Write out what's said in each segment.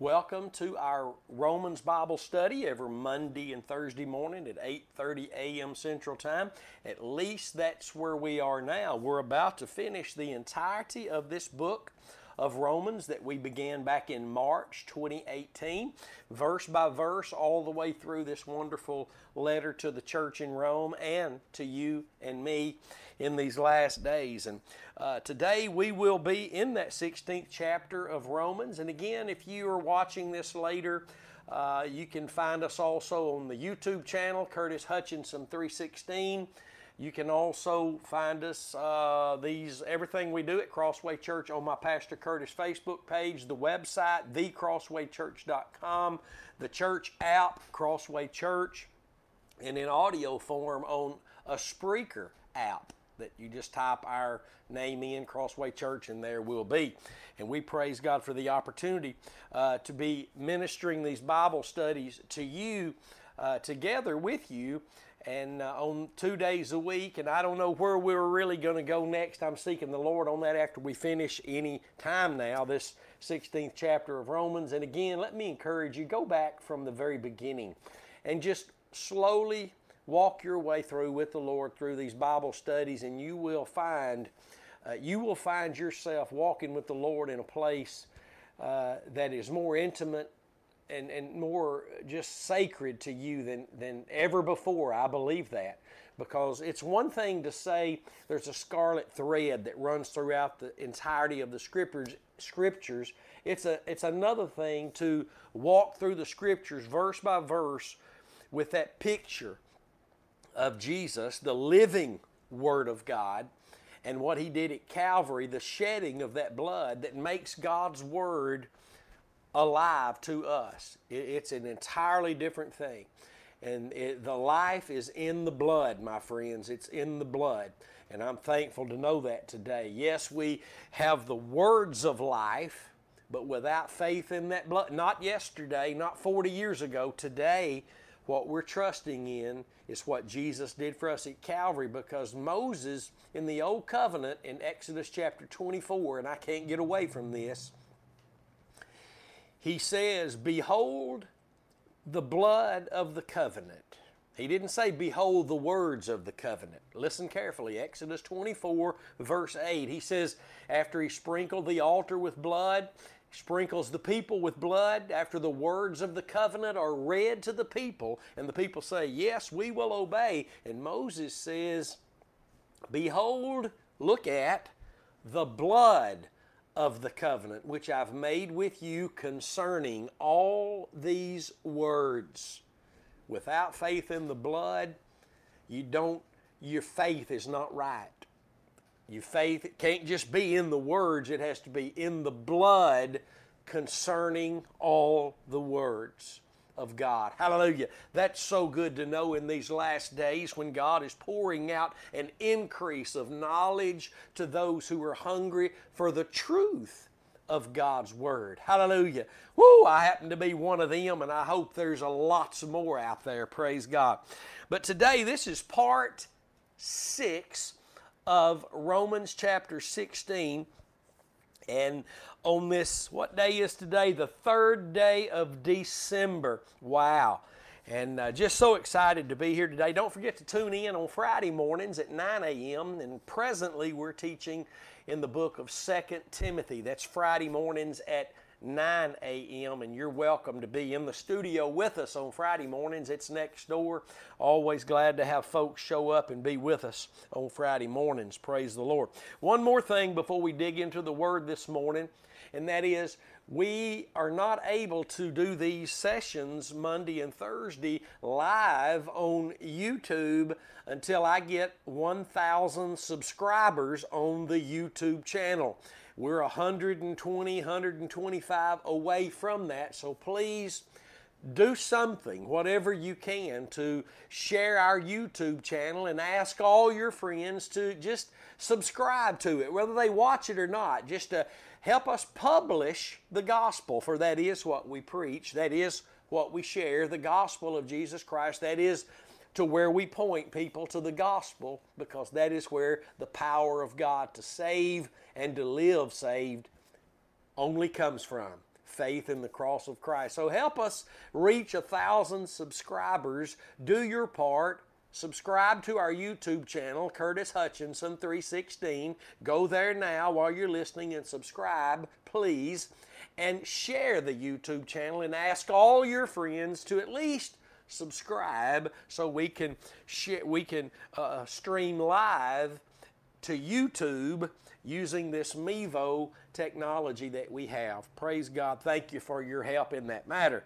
Welcome to our Romans Bible study every Monday and Thursday morning at 8:30 a.m. Central Time. At least that's where we are now. We're about to finish the entirety of this book of Romans that we began back in March 2018, verse by verse, all the way through this wonderful letter to the church in Rome and to you and me in these last days. And uh, today we will be in that 16th chapter of Romans. And again, if you are watching this later, uh, you can find us also on the YouTube channel, Curtis Hutchinson 316. You can also find us uh, these everything we do at Crossway Church on my Pastor Curtis Facebook page, the website thecrosswaychurch.com, the church app Crossway Church, and in audio form on a Spreaker app that you just type our name in Crossway Church and there will be. And we praise God for the opportunity uh, to be ministering these Bible studies to you uh, together with you and uh, on two days a week. And I don't know where we're really going to go next. I'm seeking the Lord on that after we finish any time now, this 16th chapter of Romans. And again, let me encourage you go back from the very beginning and just slowly walk your way through with the Lord through these Bible studies, and you will find. Uh, you will find yourself walking with the Lord in a place uh, that is more intimate and, and more just sacred to you than, than ever before. I believe that. Because it's one thing to say there's a scarlet thread that runs throughout the entirety of the scriptures. Scriptures. It's a it's another thing to walk through the scriptures verse by verse with that picture of Jesus, the living Word of God, and what He did at Calvary, the shedding of that blood that makes God's Word alive to us. It's an entirely different thing. And it, the life is in the blood, my friends. It's in the blood. And I'm thankful to know that today. Yes, we have the words of life, but without faith in that blood, not yesterday, not 40 years ago, today, what we're trusting in is what Jesus did for us at Calvary because Moses in the Old Covenant in Exodus chapter 24, and I can't get away from this, he says, Behold the blood of the covenant. He didn't say, Behold the words of the covenant. Listen carefully. Exodus 24, verse 8. He says, After he sprinkled the altar with blood, sprinkles the people with blood after the words of the covenant are read to the people, and the people say, Yes, we will obey. And Moses says, Behold, look at the blood of the covenant which I've made with you concerning all these words. Without faith in the blood, you don't your faith is not right. Your faith it can't just be in the words, it has to be in the blood concerning all the words of God. Hallelujah. That's so good to know in these last days when God is pouring out an increase of knowledge to those who are hungry for the truth of God's Word. Hallelujah. Woo, I happen to be one of them, and I hope there's a lots more out there. Praise God. But today, this is part six of Romans chapter 16. And on this, what day is today? The third day of December. Wow. And uh, just so excited to be here today. Don't forget to tune in on Friday mornings at 9 a.m. And presently we're teaching in the book of Second Timothy. That's Friday mornings at 9 a.m. And you're welcome to be in the studio with us on Friday mornings. It's next door. Always glad to have folks show up and be with us on Friday mornings. Praise the Lord. One more thing before we dig into the Word this morning, and that is we are not able to do these sessions Monday and Thursday live on YouTube until I get 1,000 subscribers on the YouTube channel. We're 120, 125 away from that. So please do something, whatever you can, to share our YouTube channel and ask all your friends to just subscribe to it, whether they watch it or not, just to help us publish the gospel, for that is what we preach, that is what we share, the gospel of Jesus Christ, that is to where we point people to the gospel because that is where the power of God to save and to live saved only comes from. faith in the cross of Christ. So help us reach a thousand subscribers. Do your part. Subscribe to our YouTube channel, Curtis Hutchinson 316. Go there now while you're listening and subscribe, please. And share the YouTube channel and ask all your friends to at least subscribe so we can share, we can uh, stream live to YouTube using this Mevo technology that we have. Praise God. Thank you for your help in that matter.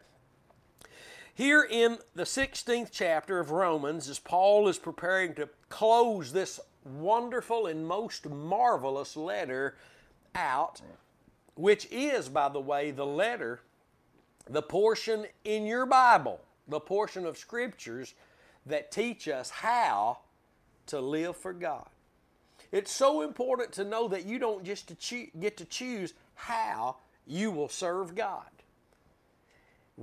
Here in the 16th chapter of Romans, as Paul is preparing to close this wonderful and most marvelous letter out, which is, by the way, the letter, the portion in your Bible, the portion of scriptures that teach us how to live for God. It's so important to know that you don't just get to choose how you will serve God.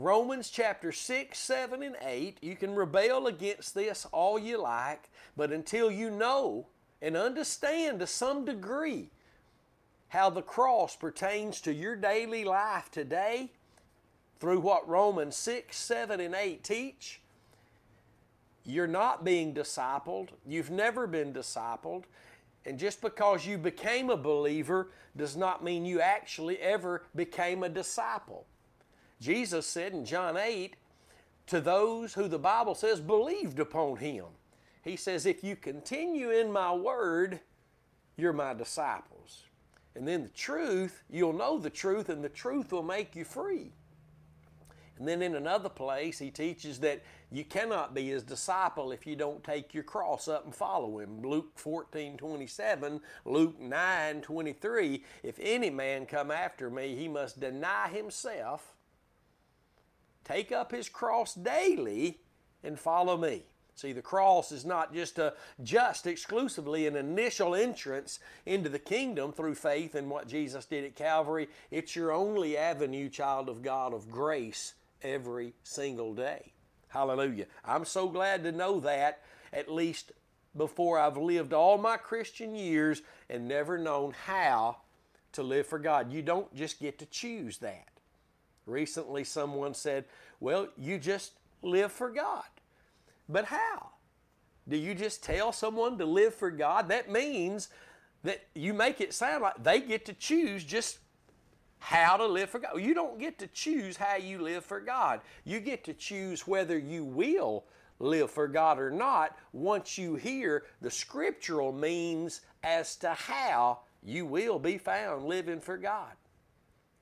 Romans chapter 6, 7, and 8, you can rebel against this all you like, but until you know and understand to some degree how the cross pertains to your daily life today through what Romans 6, 7, and 8 teach, you're not being discipled. You've never been discipled. And just because you became a believer does not mean you actually ever became a disciple. Jesus said in John 8, to those who the Bible says believed upon him, he says, If you continue in my word, you're my disciples. And then the truth, you'll know the truth, and the truth will make you free. And then in another place, he teaches that you cannot be his disciple if you don't take your cross up and follow him. Luke 14 27, Luke 9 23. If any man come after me, he must deny himself, take up his cross daily, and follow me. See, the cross is not just a just exclusively an initial entrance into the kingdom through faith in what Jesus did at Calvary. It's your only avenue, child of God, of grace every single day. Hallelujah. I'm so glad to know that at least before I've lived all my Christian years and never known how to live for God. You don't just get to choose that. Recently, someone said, Well, you just live for God. But how? Do you just tell someone to live for God? That means that you make it sound like they get to choose just how to live for God. You don't get to choose how you live for God. You get to choose whether you will live for God or not once you hear the scriptural means as to how you will be found living for God.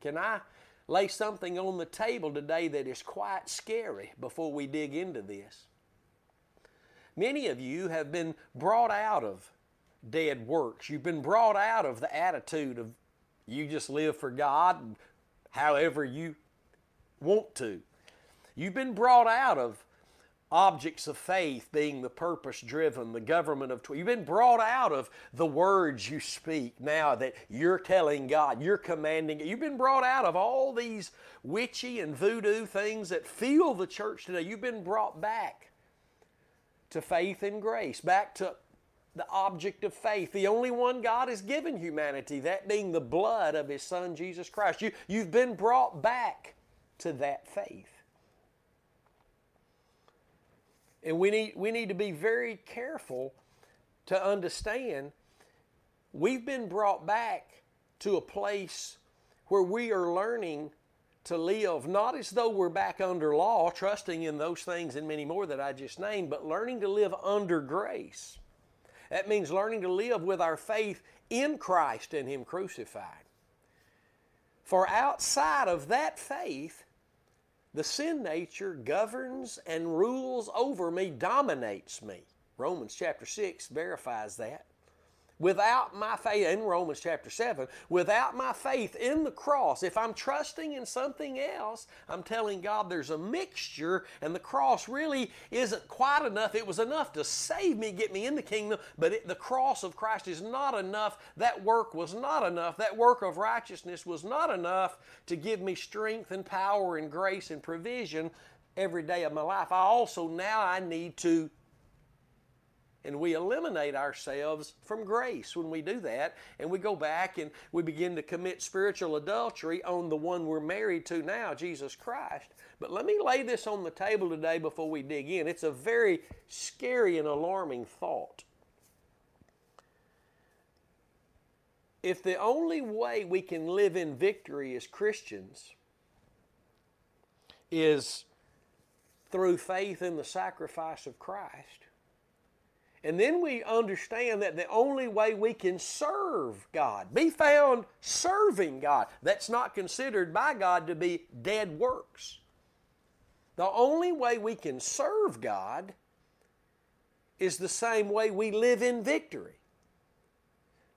Can I lay something on the table today that is quite scary before we dig into this? Many of you have been brought out of dead works. You've been brought out of the attitude of you just live for God however you want to. You've been brought out of objects of faith being the purpose driven, the government of. You've been brought out of the words you speak now that you're telling God, you're commanding. You've been brought out of all these witchy and voodoo things that fill the church today. You've been brought back to faith and grace, back to the object of faith, the only one God has given humanity, that being the blood of His Son Jesus Christ. You, you've been brought back to that faith. And we need, we need to be very careful to understand we've been brought back to a place where we are learning to live not as though we're back under law, trusting in those things and many more that I just named, but learning to live under grace. That means learning to live with our faith in Christ and Him crucified. For outside of that faith, the sin nature governs and rules over me, dominates me. Romans chapter 6 verifies that. Without my faith, in Romans chapter 7, without my faith in the cross, if I'm trusting in something else, I'm telling God there's a mixture, and the cross really isn't quite enough. It was enough to save me, get me in the kingdom, but it, the cross of Christ is not enough. That work was not enough. That work of righteousness was not enough to give me strength and power and grace and provision every day of my life. I also now I need to and we eliminate ourselves from grace when we do that. And we go back and we begin to commit spiritual adultery on the one we're married to now, Jesus Christ. But let me lay this on the table today before we dig in. It's a very scary and alarming thought. If the only way we can live in victory as Christians is through faith in the sacrifice of Christ, and then we understand that the only way we can serve God, be found serving God, that's not considered by God to be dead works. The only way we can serve God is the same way we live in victory.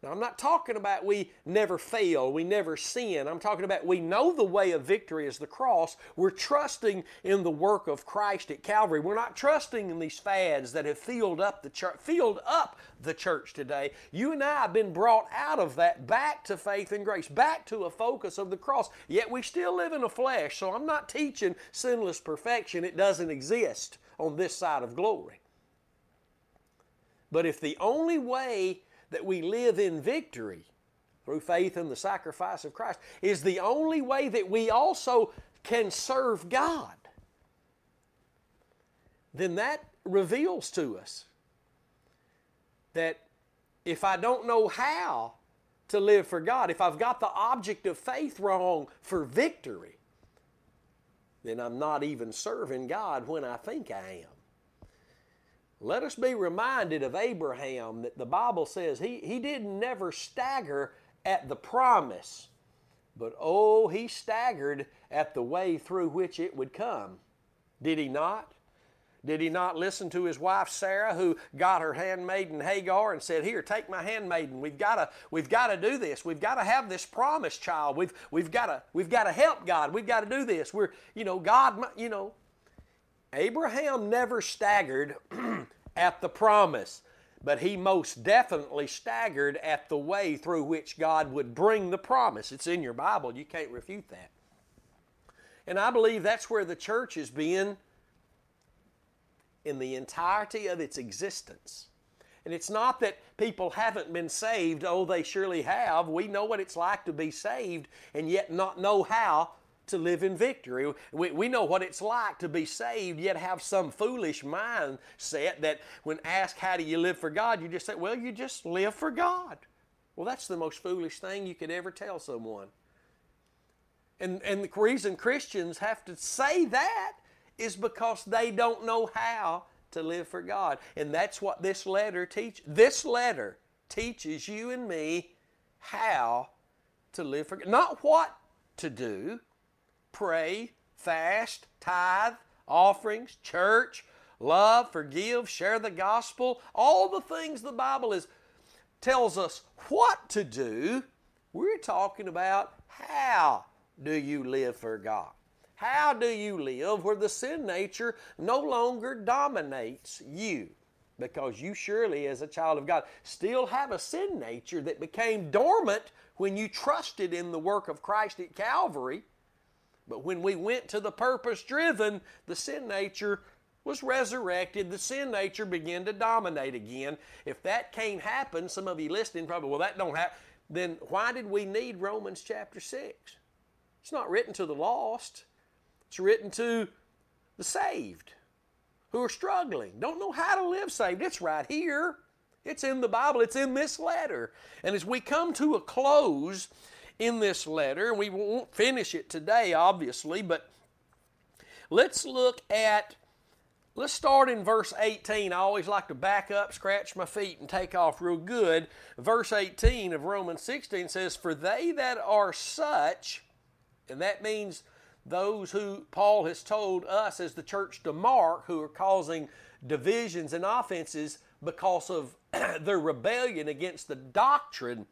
Now, I'm not talking about we never fail, we never sin. I'm talking about we know the way of victory is the cross. We're trusting in the work of Christ at Calvary. We're not trusting in these fads that have filled up the church, filled up the church today. You and I have been brought out of that back to faith and grace, back to a focus of the cross. Yet we still live in a flesh. So I'm not teaching sinless perfection. It doesn't exist on this side of glory. But if the only way that we live in victory through faith in the sacrifice of Christ is the only way that we also can serve God, then that reveals to us that if I don't know how to live for God, if I've got the object of faith wrong for victory, then I'm not even serving God when I think I am. Let us be reminded of Abraham that the Bible says he, he didn't never stagger at the promise, but oh, he staggered at the way through which it would come. Did he not? Did he not listen to his wife Sarah, who got her handmaiden Hagar and said, "Here, take my handmaiden. We've got to, we've got to do this. We've got to have this promise child. We've, we've got to, we've got to help God. We've got to do this. We're, you know, God, you know, Abraham never staggered at the promise, but he most definitely staggered at the way through which God would bring the promise. It's in your Bible, you can't refute that. And I believe that's where the church has been in the entirety of its existence. And it's not that people haven't been saved, oh, they surely have. We know what it's like to be saved and yet not know how to live in victory. We, we know what it's like to be saved, yet have some foolish mindset that when asked, How do you live for God? you just say, Well, you just live for God. Well, that's the most foolish thing you could ever tell someone. And, and the reason Christians have to say that is because they don't know how to live for God. And that's what this letter teaches. This letter teaches you and me how to live for God. Not what to do, pray, fast, tithe, offerings, church, love, forgive, share the gospel, all the things the Bible is tells us what to do. We're talking about how do you live for God? How do you live where the sin nature no longer dominates you? Because you surely, as a child of God, still have a sin nature that became dormant when you trusted in the work of Christ at Calvary but when we went to the purpose driven, the sin nature was resurrected. The sin nature began to dominate again. If that can't happen, some of you listening probably, well, that don't happen. Then why did we need Romans chapter 6? It's not written to the lost, it's written to the saved who are struggling, don't know how to live saved. It's right here. It's in the Bible, it's in this letter. And as we come to a close, in this letter, and we won't finish it today, obviously, but let's look at, let's start in verse 18. I always like to back up, scratch my feet, and take off real good. Verse 18 of Romans 16 says, For they that are such, and that means those who Paul has told us as the church to mark, who are causing divisions and offenses because of their rebellion against the doctrine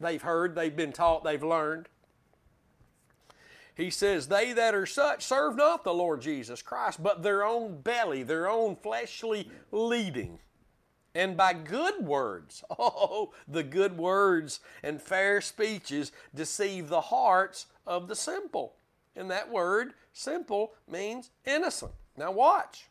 they've heard, they've been taught, they've learned. He says, They that are such serve not the Lord Jesus Christ, but their own belly, their own fleshly leading. And by good words, oh, the good words and fair speeches deceive the hearts of the simple. And that word, simple, means innocent. Now watch.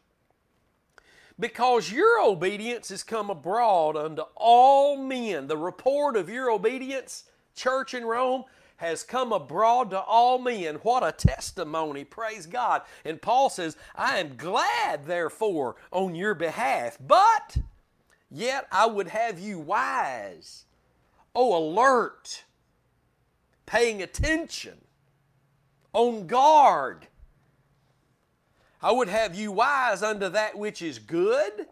Because your obedience is come abroad unto all men. The report of your obedience, church in Rome, has come abroad to all men. What a testimony, praise God. And Paul says, I am glad, therefore, on your behalf, but yet I would have you wise, oh, alert, paying attention, on guard. I would have you wise unto that which is good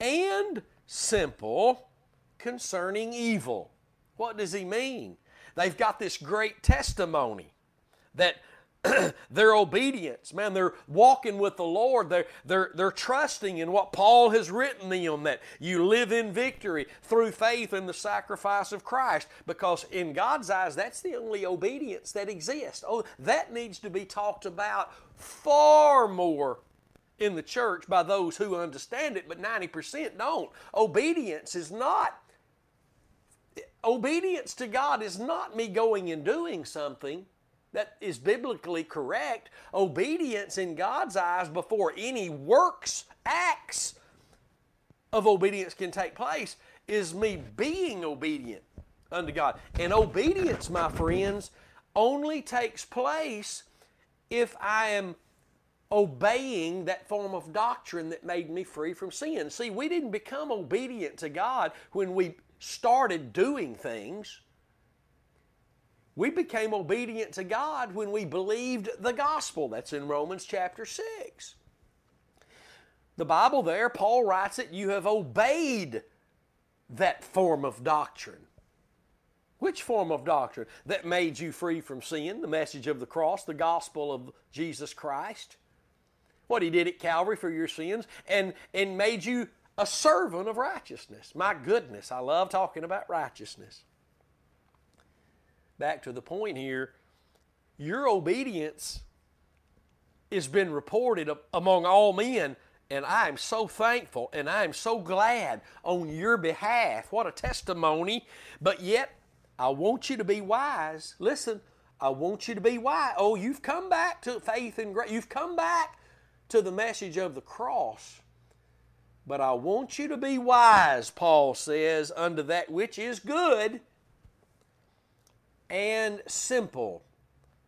and simple concerning evil. What does he mean? They've got this great testimony that their obedience, man, they're walking with the Lord. They're, they're, they're trusting in what Paul has written them that you live in victory through faith in the sacrifice of Christ. Because in God's eyes, that's the only obedience that exists. Oh, that needs to be talked about far more in the church by those who understand it, but 90% don't. Obedience is not obedience to God is not me going and doing something that is biblically correct. Obedience in God's eyes before any works, acts of obedience can take place is me being obedient unto God. And obedience, my friends, only takes place if I am obeying that form of doctrine that made me free from sin. See, we didn't become obedient to God when we started doing things. We became obedient to God when we believed the gospel. That's in Romans chapter 6. The Bible there, Paul writes it, you have obeyed that form of doctrine. Which form of doctrine? That made you free from sin, the message of the cross, the gospel of Jesus Christ. What he did at Calvary for your sins, and, and made you a servant of righteousness. My goodness, I love talking about righteousness. Back to the point here, your obedience has been reported among all men, and I am so thankful and I am so glad on your behalf. What a testimony. But yet, I want you to be wise. Listen, I want you to be wise. Oh, you've come back to faith and grace. You've come back to the message of the cross. But I want you to be wise, Paul says, unto that which is good and simple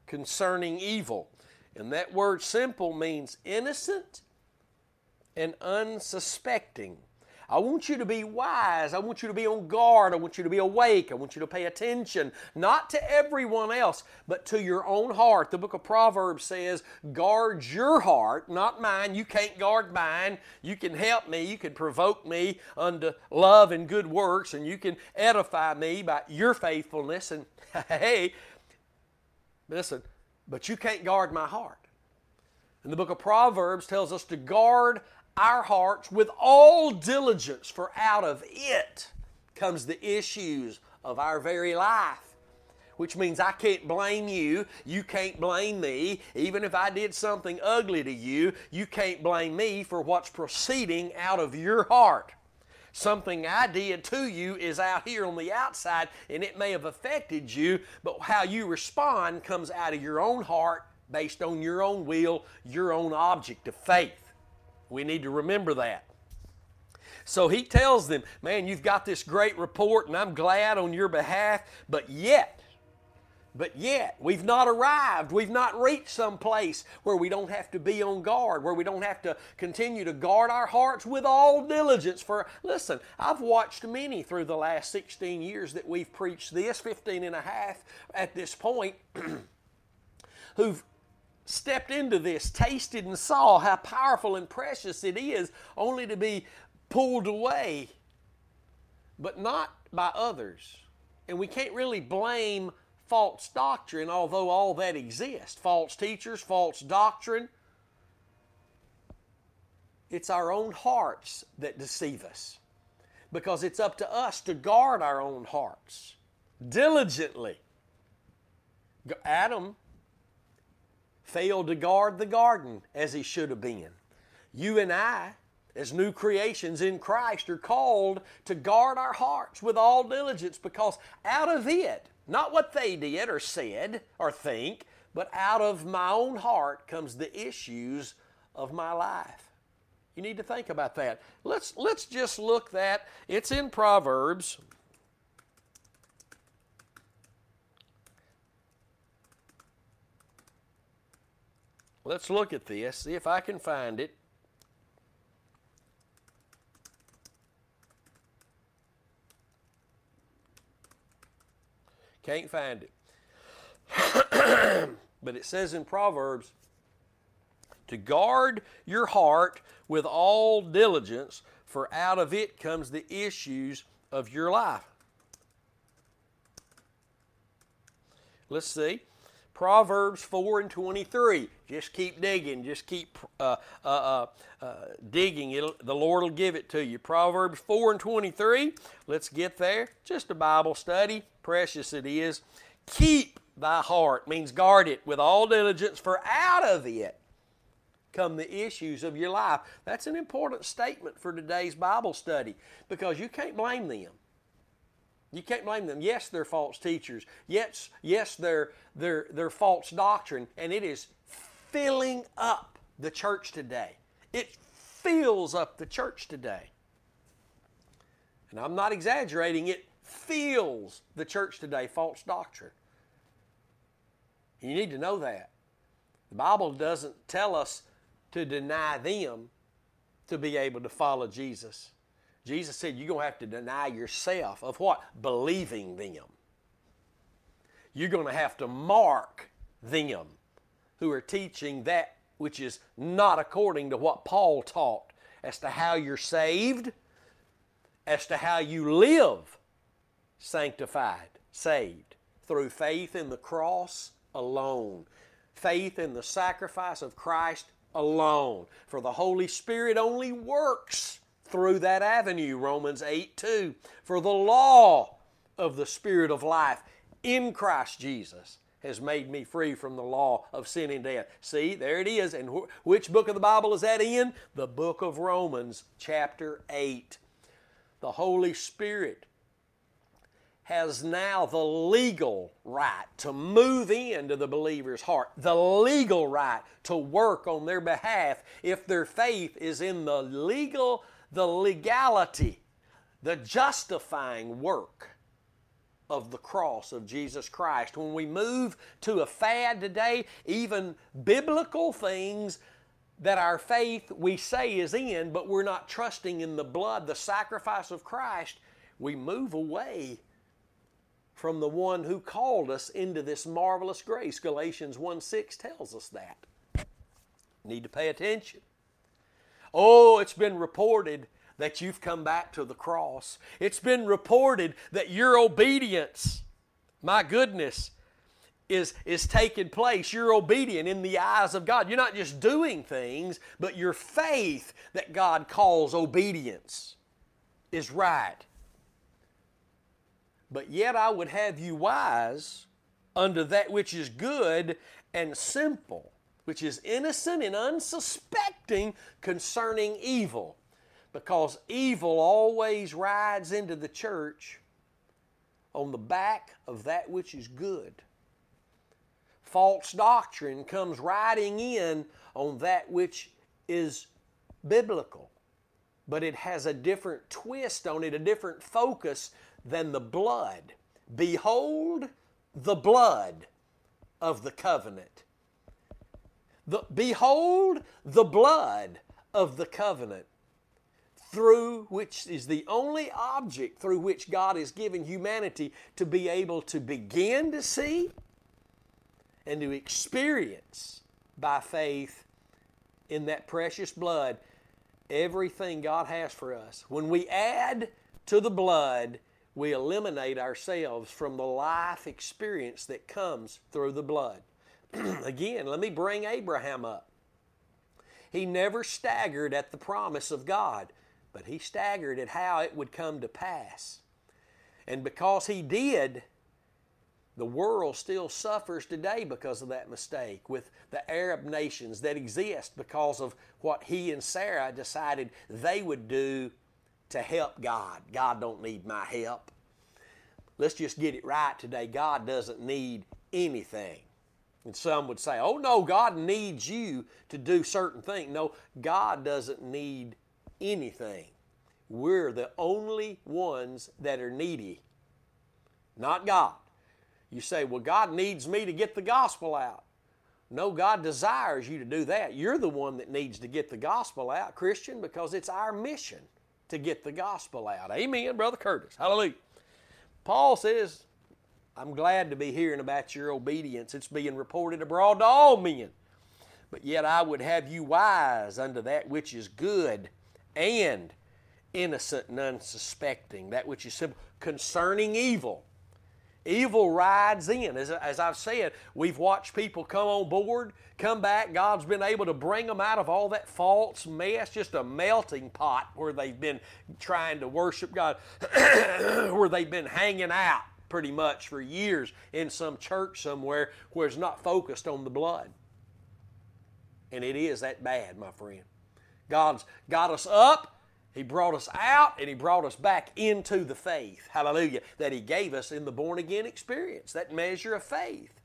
concerning evil. And that word simple means innocent and unsuspecting. I want you to be wise. I want you to be on guard. I want you to be awake. I want you to pay attention, not to everyone else, but to your own heart. The book of Proverbs says, guard your heart, not mine. You can't guard mine. You can help me. You can provoke me unto love and good works, and you can edify me by your faithfulness. And hey, listen, but you can't guard my heart. And the book of Proverbs tells us to guard our hearts with all diligence, for out of it comes the issues of our very life. Which means I can't blame you, you can't blame me. Even if I did something ugly to you, you can't blame me for what's proceeding out of your heart. Something I did to you is out here on the outside and it may have affected you, but how you respond comes out of your own heart based on your own will, your own object of faith. We need to remember that. So he tells them, Man, you've got this great report, and I'm glad on your behalf, but yet, but yet, we've not arrived. We've not reached some place where we don't have to be on guard, where we don't have to continue to guard our hearts with all diligence. For, listen, I've watched many through the last 16 years that we've preached this, 15 and a half at this point, who've stepped into this, tasted and saw how powerful and precious it is, only to be pulled away, but not by others. And we can't really blame false doctrine, although all that exists false teachers, false doctrine. It's our own hearts that deceive us because it's up to us to guard our own hearts diligently. Adam failed to guard the garden as he should have been. You and I, as new creations in Christ, are called to guard our hearts with all diligence because out of it, not what they did or said or think, but out of my own heart comes the issues of my life. You need to think about that. Let's let's just look that. It's in Proverbs. Let's look at this, see if I can find it. Can't find it. but it says in Proverbs to guard your heart with all diligence, for out of it comes the issues of your life. Let's see. Proverbs 4 and 23. Just keep digging. Just keep uh, uh, uh, uh, digging. It'll, the Lord will give it to you. Proverbs 4 and 23. Let's get there. Just a Bible study. Precious it is. Keep thy heart means guard it with all diligence, for out of it come the issues of your life. That's an important statement for today's Bible study because you can't blame them. You can't blame them. Yes, they're false teachers. Yes, yes, they're, they're, they're false doctrine, and it is filling up the church today. It fills up the church today. And I'm not exaggerating, it fills the church today, false doctrine. You need to know that. The Bible doesn't tell us to deny them to be able to follow Jesus. Jesus said you're going to have to deny yourself of what? Believing them. You're going to have to mark them who are teaching that which is not according to what Paul taught as to how you're saved, as to how you live sanctified, saved through faith in the cross alone, faith in the sacrifice of Christ alone. For the Holy Spirit only works through that avenue, Romans 8 2. For the law of the Spirit of life in Christ Jesus has made me free from the law of sin and death. See, there it is. And wh- which book of the Bible is that in? The book of Romans, chapter 8. The Holy Spirit has now the legal right to move into the believer's heart, the legal right to work on their behalf if their faith is in the legal the legality, the justifying work of the cross of Jesus Christ. When we move to a fad today, even biblical things that our faith we say is in, but we're not trusting in the blood, the sacrifice of Christ, we move away from the one who called us into this marvelous grace. Galatians 1 6 tells us that. Need to pay attention. Oh, it's been reported that you've come back to the cross. It's been reported that your obedience, my goodness, is, is taking place. You're obedient in the eyes of God. You're not just doing things, but your faith that God calls obedience is right. But yet I would have you wise unto that which is good and simple which is innocent and unsuspecting concerning evil. Because evil always rides into the church on the back of that which is good. False doctrine comes riding in on that which is biblical, but it has a different twist on it, a different focus than the blood. Behold the blood of the covenant the, behold the blood of the covenant through which is the only object through which God has given humanity to be able to begin to see and to experience by faith in that precious blood everything God has for us. When we add to the blood, we eliminate ourselves from the life experience that comes through the blood. Again, let me bring Abraham up. He never staggered at the promise of God, but he staggered at how it would come to pass. And because he did, the world still suffers today because of that mistake with the Arab nations that exist because of what he and Sarah decided they would do to help God. God don't need my help. Let's just get it right today. God doesn't need anything And some would say, oh no, God needs you to do certain things. No, God doesn't need anything. We're the only ones that are needy, not God. You say, well, God needs me to get the gospel out. No, God desires you to do that. You're the one that needs to get the gospel out, Christian, because it's our mission to get the gospel out. Amen, Brother Curtis. Hallelujah. Paul says, I'm glad to be hearing about your obedience. It's being reported abroad to all men. But yet I would have you wise unto that which is good and innocent and unsuspecting, that which is simple, concerning evil. Evil rides in. As, as I've said, we've watched people come on board, come back. God's been able to bring them out of all that false mess, just a melting pot where they've been trying to worship God, where they've been hanging out pretty much for years in some church somewhere where it's not focused on the blood. And it is that bad, my friend. God's got us up, He brought us out, and He brought us back into the faith, hallelujah, that He gave us in the born again experience, that measure of faith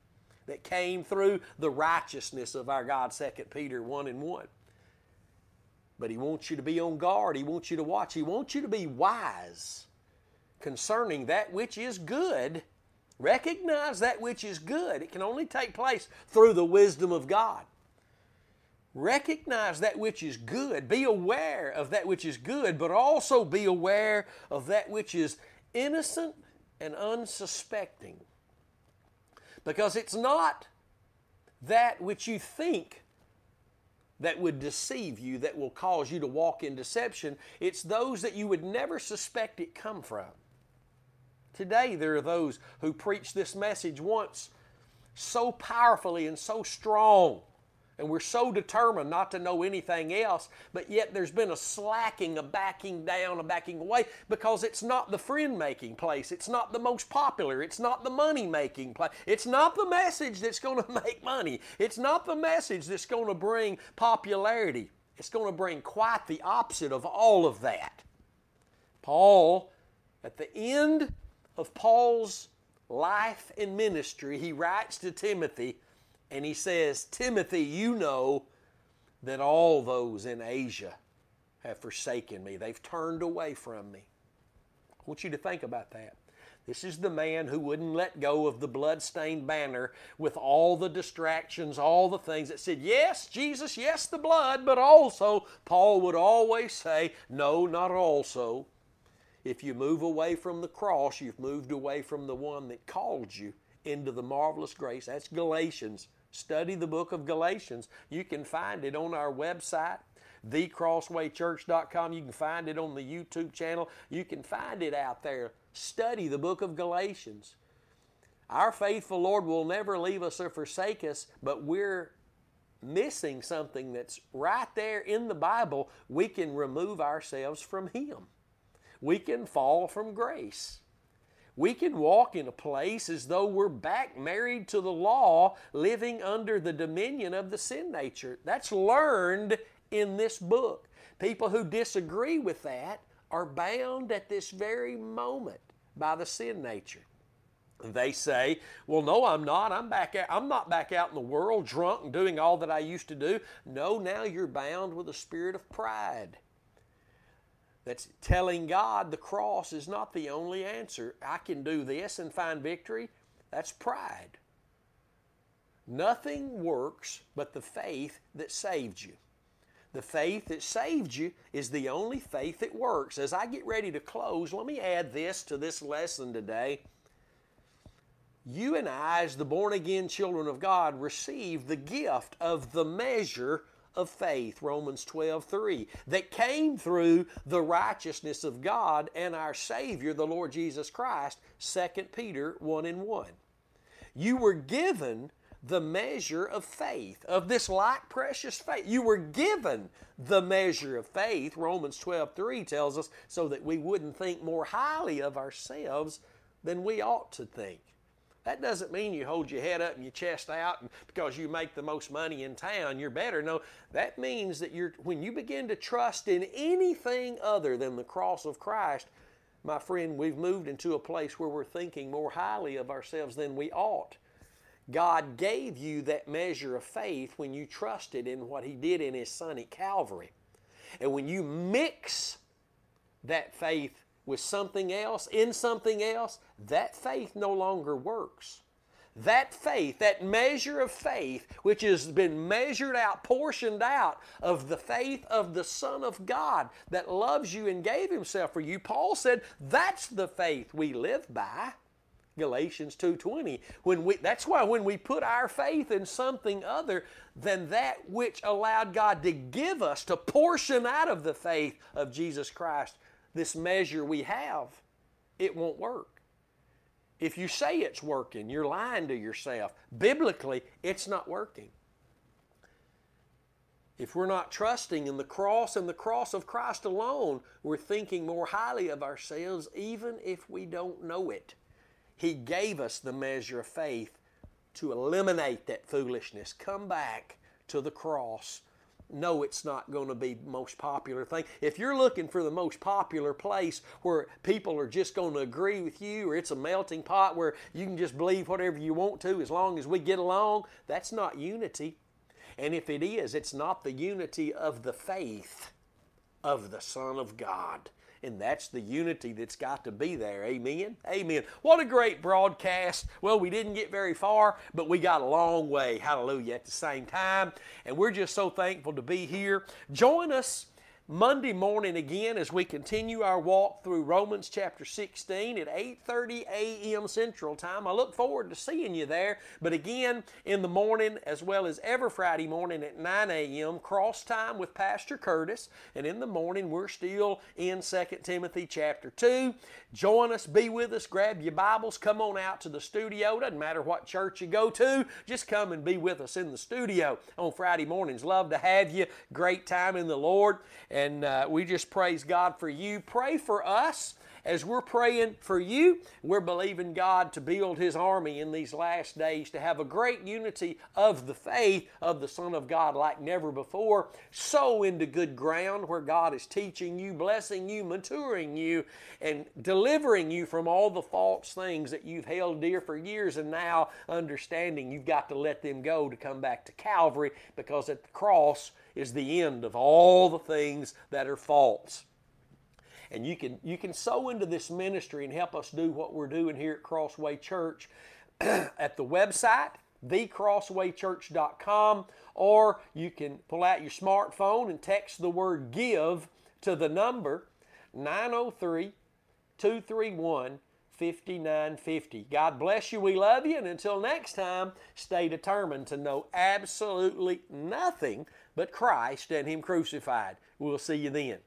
that came through the righteousness of our God, 2 Peter 1 and 1. But He wants you to be on guard, He wants you to watch, He wants you to be wise concerning that which is good. Recognize that which is good. It can only take place through the wisdom of God. Recognize that which is good. Be aware of that which is good, but also be aware of that which is innocent and unsuspecting. Because it's not that which you think that would deceive you, that will cause you to walk in deception. It's those that you would never suspect it come from. Today, there are those who preach this message once so powerfully and so strong, and we're so determined not to know anything else, but yet there's been a slacking, a backing down, a backing away because it's not the friend making place. It's not the most popular. It's not the money making place. It's not the message that's going to make money. It's not the message that's going to bring popularity. It's going to bring quite the opposite of all of that. Paul, at the end of Paul's life and ministry, he writes to Timothy and he says, Timothy, you know that all those in Asia have forsaken me. They've turned away from me. I want you to think about that. This is the man who wouldn't let go of the blood-stained banner with all the distractions, all the things that said, yes, Jesus, yes, the blood, but also, Paul would always say, no, not also. If you move away from the cross, you've moved away from the one that called you into the marvelous grace. That's Galatians. Study the book of Galatians. You can find it on our website, thecrosswaychurch.com. You can find it on the YouTube channel. You can find it out there. Study the book of Galatians. Our faithful Lord will never leave us or forsake us, but we're missing something that's right there in the Bible. We can remove ourselves from Him we can fall from grace. We can walk in a place as though we're back married to the law, living under the dominion of the sin nature. That's learned in this book. People who disagree with that are bound at this very moment by the sin nature. They say, "Well, no, I'm not. I'm back. Out, I'm not back out in the world, drunk and doing all that I used to do." No, now you're bound with a spirit of pride that's telling God the cross is not the only answer. I can do this and find victory. That's pride. Nothing works but the faith that saved you. The faith that saved you is the only faith that works. As I get ready to close, let me add this to this lesson today. You and I, as the born again children of God, receive the gift of the measure of faith, Romans 12, 3, that came through the righteousness of God and our Savior, the Lord Jesus Christ, 2 Peter 1 and 1. You were given the measure of faith, of this like precious faith. You were given the measure of faith, Romans 12, 3 tells us, so that we wouldn't think more highly of ourselves than we ought to think. That doesn't mean you hold your head up and your chest out and because you make the most money in town, you're better. No, that means that you're when you begin to trust in anything other than the cross of Christ, my friend, we've moved into a place where we're thinking more highly of ourselves than we ought. God gave you that measure of faith when you trusted in what He did in His Son at Calvary. And when you mix that faith with something else, in something else, that faith no longer works. That faith, that measure of faith, which has been measured out, portioned out of the faith of the Son of God that loves you and gave Himself for you, Paul said, that's the faith we live by. Galatians 2:20 when we that's why when we put our faith in something other than that which allowed God to give us to portion out of the faith of Jesus Christ this measure we have it won't work if you say it's working you're lying to yourself biblically it's not working if we're not trusting in the cross and the cross of Christ alone, we're thinking more highly of ourselves even if we don't know it. He gave us the measure of faith to eliminate that foolishness. Come back to the cross. No, it's not going to be the most popular thing. If you're looking for the most popular place where people are just going to agree with you, or it's a melting pot where you can just believe whatever you want to as long as we get along, that's not unity. And if it is, it's not the unity of the faith of the Son of God. And that's the unity that's got to be there. Amen. Amen. What a great broadcast. Well, we didn't get very far, but we got a long way. Hallelujah. At the same time. And we're just so thankful to be here. Join us Monday morning again as we continue our walk through Romans chapter 16 at 8:30 a.m. Central Time. I look forward to seeing you there. But again, in the morning as well as every Friday morning at 9 a.m. cross time with Pastor Curtis, and in the morning we're still in 2 Timothy chapter 2. Join us, be with us, grab your Bibles, come on out to the studio. Doesn't matter what church you go to, just come and be with us in the studio on Friday mornings. Love to have you. Great time in the Lord. And uh, we just praise God for you. Pray for us as we're praying for you, we're believing God to build His army in these last days, to have a great unity of the faith of the Son of God like never before. Sow into good ground where God is teaching you, blessing you, maturing you, and delivering you from all the false things that you've held dear for years and now understanding you've got to let them go to come back to Calvary because at the cross is the end of all the things that are false and you can you can sow into this ministry and help us do what we're doing here at Crossway Church at the website thecrosswaychurch.com or you can pull out your smartphone and text the word give to the number 903 231 5950. God bless you. We love you. And until next time, stay determined to know absolutely nothing but Christ and Him crucified. We'll see you then.